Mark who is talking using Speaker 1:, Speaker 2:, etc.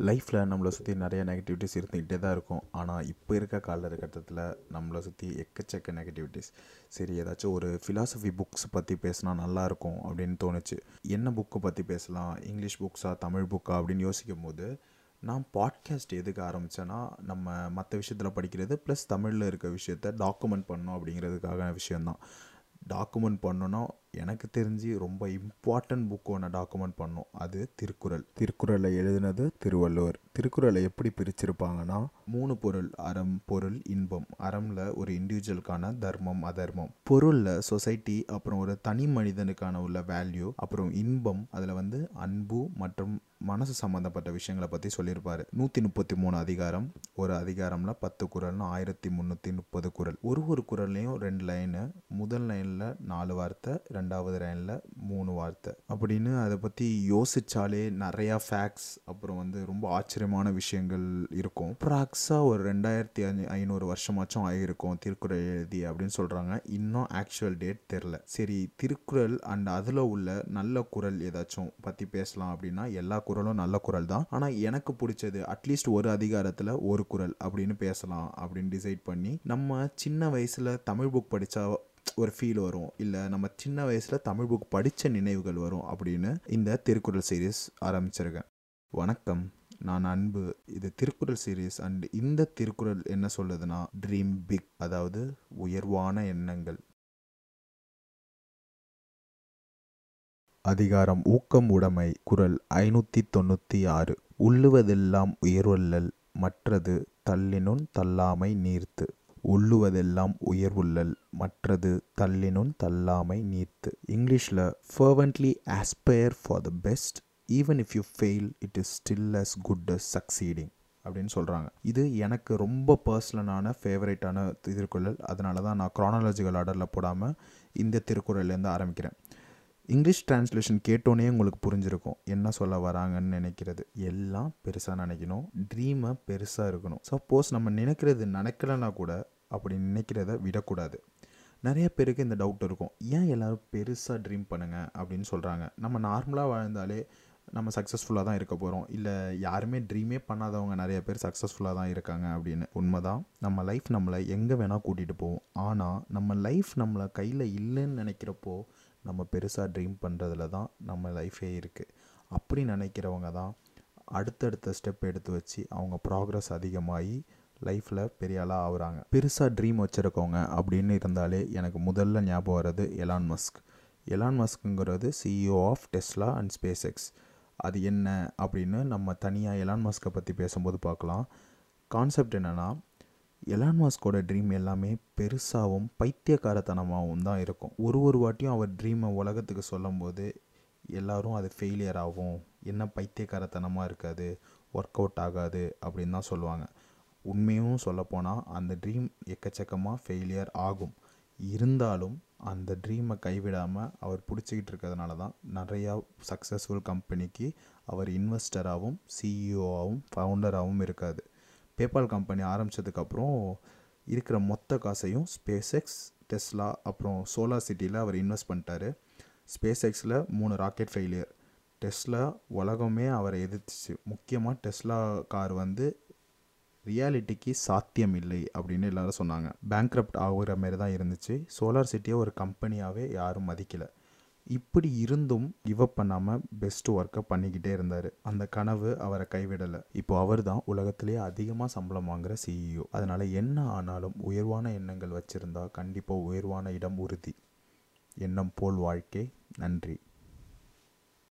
Speaker 1: லைஃப்பில் நம்மளை சுற்றி நிறைய நெகட்டிவிட்டிஸ் இருந்துக்கிட்டே தான் இருக்கும். ஆனால் இப்போ இருக்க காலகட்டத்தில் நம்மளை சுற்றி எக்கச்சக்க நெகட்டிவிட்டிஸ் சரி ஏதாச்சும் ஒரு ஃபிலாசபி புக்ஸ் பற்றி பேசினா நல்லாயிருக்கும் அப்படின்னு தோணுச்சு. என்ன புக்கு பற்றி பேசலாம்? இங்கிலீஷ் புக்ஸா தமிழ் புக்கா அப்படின்னு யோசிக்கும் போது நான் பாட்காஸ்ட் எதுக்கு ஆரம்பித்தேன்னா நம்ம மற்ற விஷயத்தில் படிக்கிறது ப்ளஸ் தமிழில் இருக்க விஷயத்த டாக்குமெண்ட் பண்ணோம் அப்படிங்கிறதுக்காக விஷயந்தான் டாக்குமெண்ட் பண்ணணும்னா எனக்கு தெரிஞ்சு ரொம்ப இம்பார்ட்டன்ட் புக் ஒன்று டாக்குமெண்ட் பண்ணும். அது திருக்குறள். திருக்குறளை எழுதினது திருவள்ளுவர். திருக்குறளை எப்படி பிரிச்சிருப்பாங்கன்னா மூணு பொருள். அறம் பொருள் இன்பம். அறம்ல ஒரு இண்டிவிஜுவலுக்கான தர்மம் அதர்மம். பொருளில் சொசைட்டி அப்புறம் ஒரு தனி மனிதனுக்கான உள்ள வேல்யூ அப்புறம் இன்பம். அதில் வந்து அன்பு மற்றும் மனசு சம்மந்தப்பட்ட விஷயங்களை பற்றி சொல்லியிருப்பார். நூற்றி முப்பத்தி மூணு அதிகாரம். ஒரு அதிகாரம்ல பத்து குரல்னு ஆயிரத்தி முந்நூற்றி முப்பது குரல் ஒரு ஒரு குரல்லையும் ரெண்டு லைனு முதல் லைனில் நாலு வார்த்தை ரெண்டு ரெண்டாவது லைனில் மூணு வார்த்தை. அப்படின்னு அதை பற்றி யோசித்தாலே நிறையா ஃபேக்ட்ஸ் அப்புறம் வந்து ரொம்ப ஆச்சரியமான விஷயங்கள் இருக்கும். ப்ராக்ஸாக ஒரு ரெண்டாயிரத்தி அஞ்சு ஐநூறு வருஷமாச்சும் ஆகியிருக்கும் திருக்குறள் எழுதி அப்படின்னு சொல்கிறாங்க இன்னும் ஆக்சுவல் டேட் தெரில சரி திருக்குறள் அண்ட் அதில் உள்ள நல்ல குரல் ஏதாச்சும் பற்றி பேசலாம் அப்படின்னா எல்லா குரலும் நல்ல குரல் தான். ஆனால் எனக்கு பிடிச்சது அட்லீஸ்ட் ஒரு அதிகாரத்தில் ஒரு குரல் அப்படின்னு பேசலாம் அப்படின்னு டிசைட் பண்ணி நம்ம சின்ன வயசில் தமிழ் புக் படித்தா ஒரு ஃபீல் வரும். இல்லை நம்ம சின்ன வயசில் தமிழ் புக் படித்த நினைவுகள் வரும் அப்படின்னு இந்த திருக்குறள் சீரீஸ் ஆரம்பிச்சிருக்கேன். வணக்கம். நான் அன்பு. இது திருக்குறள் சீரீஸ் அண்ட் இந்த திருக்குறள் என்ன சொல்லுதுன்னா ட்ரீம் பிக் அதாவது உயர்வான எண்ணங்கள். அதிகாரம் ஊக்கம் உடைமை குரல் ஐநூற்றி தொண்ணூற்றி ஆறு. உள்ளுவதெல்லாம் உயர்வல்லல் மற்றது தள்ளினுன் தள்ளாமை நீர்த்து. உள்ளுவதெல்லாம் உயர்வுள்ளல் மற்றது தள்ளினுன் தள்ளாமை நீத்து இங்கிலீஷில் fervently aspire for the best even if you fail it is still as good as succeeding அப்படின்னு சொல்கிறாங்க இது எனக்கு ரொம்ப பர்சனலான ஃபேவரேட்டான திருக்குறள் அதனால தான் நான் க்ரானாலஜிக்கல் ஆர்டரில் போடாமல் இந்த திருக்குறள்லேருந்து ஆரம்பிக்கிறேன். இங்கிலீஷ் டிரான்ஸ்லேஷன் கேட்டோன்னே உங்களுக்கு புரிஞ்சிருக்கும். என்ன சொல்ல வராங்கன்னு நினைக்கிறது. எல்லாம் பெருசாக நினைக்கணும். ட்ரீமை பெருசாக இருக்கணும். சப்போஸ் நம்ம நினைக்கிறது நடக்கலைன்னா கூட அப்படி நினைக்கிறத விடக்கூடாது. நிறைய பேருக்கு இந்த டவுட் இருக்கும். ஏன் எல்லோரும் பெருசாக ட்ரீம் பண்ணுங்கள் அப்படின்னு சொல்கிறாங்க நம்ம நார்மலாக வாழ்ந்தாலே நம்ம சக்ஸஸ்ஃபுல்லாக தான் இருக்க போகிறோம் இல்லை யாருமே ட்ரீமே பண்ணாதவங்க நிறைய பேர் சக்ஸஸ்ஃபுல்லாக தான் இருக்காங்க அப்படின்னு. உண்மைதான். நம்ம லைஃப் நம்மளை எங்கே வேணால் கூட்டிகிட்டு போவோம் ஆனால் நம்ம லைஃப் நம்மளை கையில் இல்லைன்னு நினைக்கிறப்போ நம்ம பெருசாக ட்ரீம் பண்ணுறதுல தான் நம்ம லைஃபே இருக்குது அப்படி நினைக்கிறவங்க தான் அடுத்தடுத்த ஸ்டெப் எடுத்து வச்சு அவங்க ப்ராக்ரஸ் அதிகமாகி லைஃப்பில் பெரிய ஆளாக ஆகுறாங்க. பெருசாக ட்ரீம் வச்சுருக்கவங்க அப்படின்னு இருந்தாலே எனக்கு முதல்ல ஞாபகம் வர்றது Elon Musk Elon மஸ்க்குங்கிறது CEO of Tesla and SpaceX அது என்ன அப்படின்னு நம்ம தனியாக எலான் மஸ்கை பற்றி பேசும்போது பார்க்கலாம். கான்செப்ட் என்னென்னா எலான் மாஸ்கோட ட்ரீம் எல்லாமே பெருசாகவும் பைத்தியக்காரத்தனமாகவும் தான் இருக்கும். ஒரு ஒரு வாட்டியும் அவர் ட்ரீமை உலகத்துக்கு சொல்லும்போது எல்லாரும் அது ஃபெயிலியர் ஆகும். என்ன பைத்தியக்காரத்தனமாக இருக்காது ஒர்க் அவுட் ஆகாது அப்படின்னு தான் சொல்லுவாங்க. உண்மையும் சொல்லப்போனால் அந்த ட்ரீம் எக்கச்சக்கமாக ஃபெயிலியர் ஆகும். இருந்தாலும் அந்த ட்ரீமை கைவிடாமல் அவர் பிடிச்சிக்கிட்டு இருக்கிறதுனால தான் நிறையா சக்ஸஸ்ஃபுல் கம்பெனிக்கு அவர் இன்வெஸ்டராகவும் சிஇஓவாகவும் ஃபவுண்டராகவும் இருக்காது. பேபால் கம்பெனி ஆரம்பித்ததுக்கப்புறம் இருக்கிற மொத்த காசையும் ஸ்பேஸ் எக்ஸ் டெஸ்லா அப்புறம் சோலார் சிட்டியில் அவர் இன்வெஸ்ட் பண்ணிட்டாரு. ஸ்பேஸ் எக்ஸில் மூணு ராக்கெட் ஃபெயிலியர் டெஸ்லா உலகமே அவரை எதிர்த்துச்சு. முக்கியமாக டெஸ்லா கார் வந்து ரியாலிட்டிக்கு சாத்தியம் இல்லை அப்படின்னு எல்லோரும் சொன்னாங்க. பேங்க்ரப்ட் ஆகுற மாதிரி தான் இருந்துச்சு. சோலார் சிட்டியை ஒரு கம்பெனியாகவே யாரும் மதிக்கலை. இப்படி இருந்தும் கிவ் அப் பண்ணாமல் பெஸ்ட் ஒர்க்கை பண்ணிக்கிட்டே இருந்தார். அந்த கனவு அவரை கைவிடலை. இப்போ அவர் தான் உலகத்திலேயே அதிகமாக சம்பளம் வாங்குற சிஇஓ அதனால் என்ன ஆனாலும் உயர்வான எண்ணங்கள் வச்சுருந்தா கண்டிப்பாக உயர்வான இடம் உறுதி. எண்ணம் போல் வாழ்க்கை. நன்றி.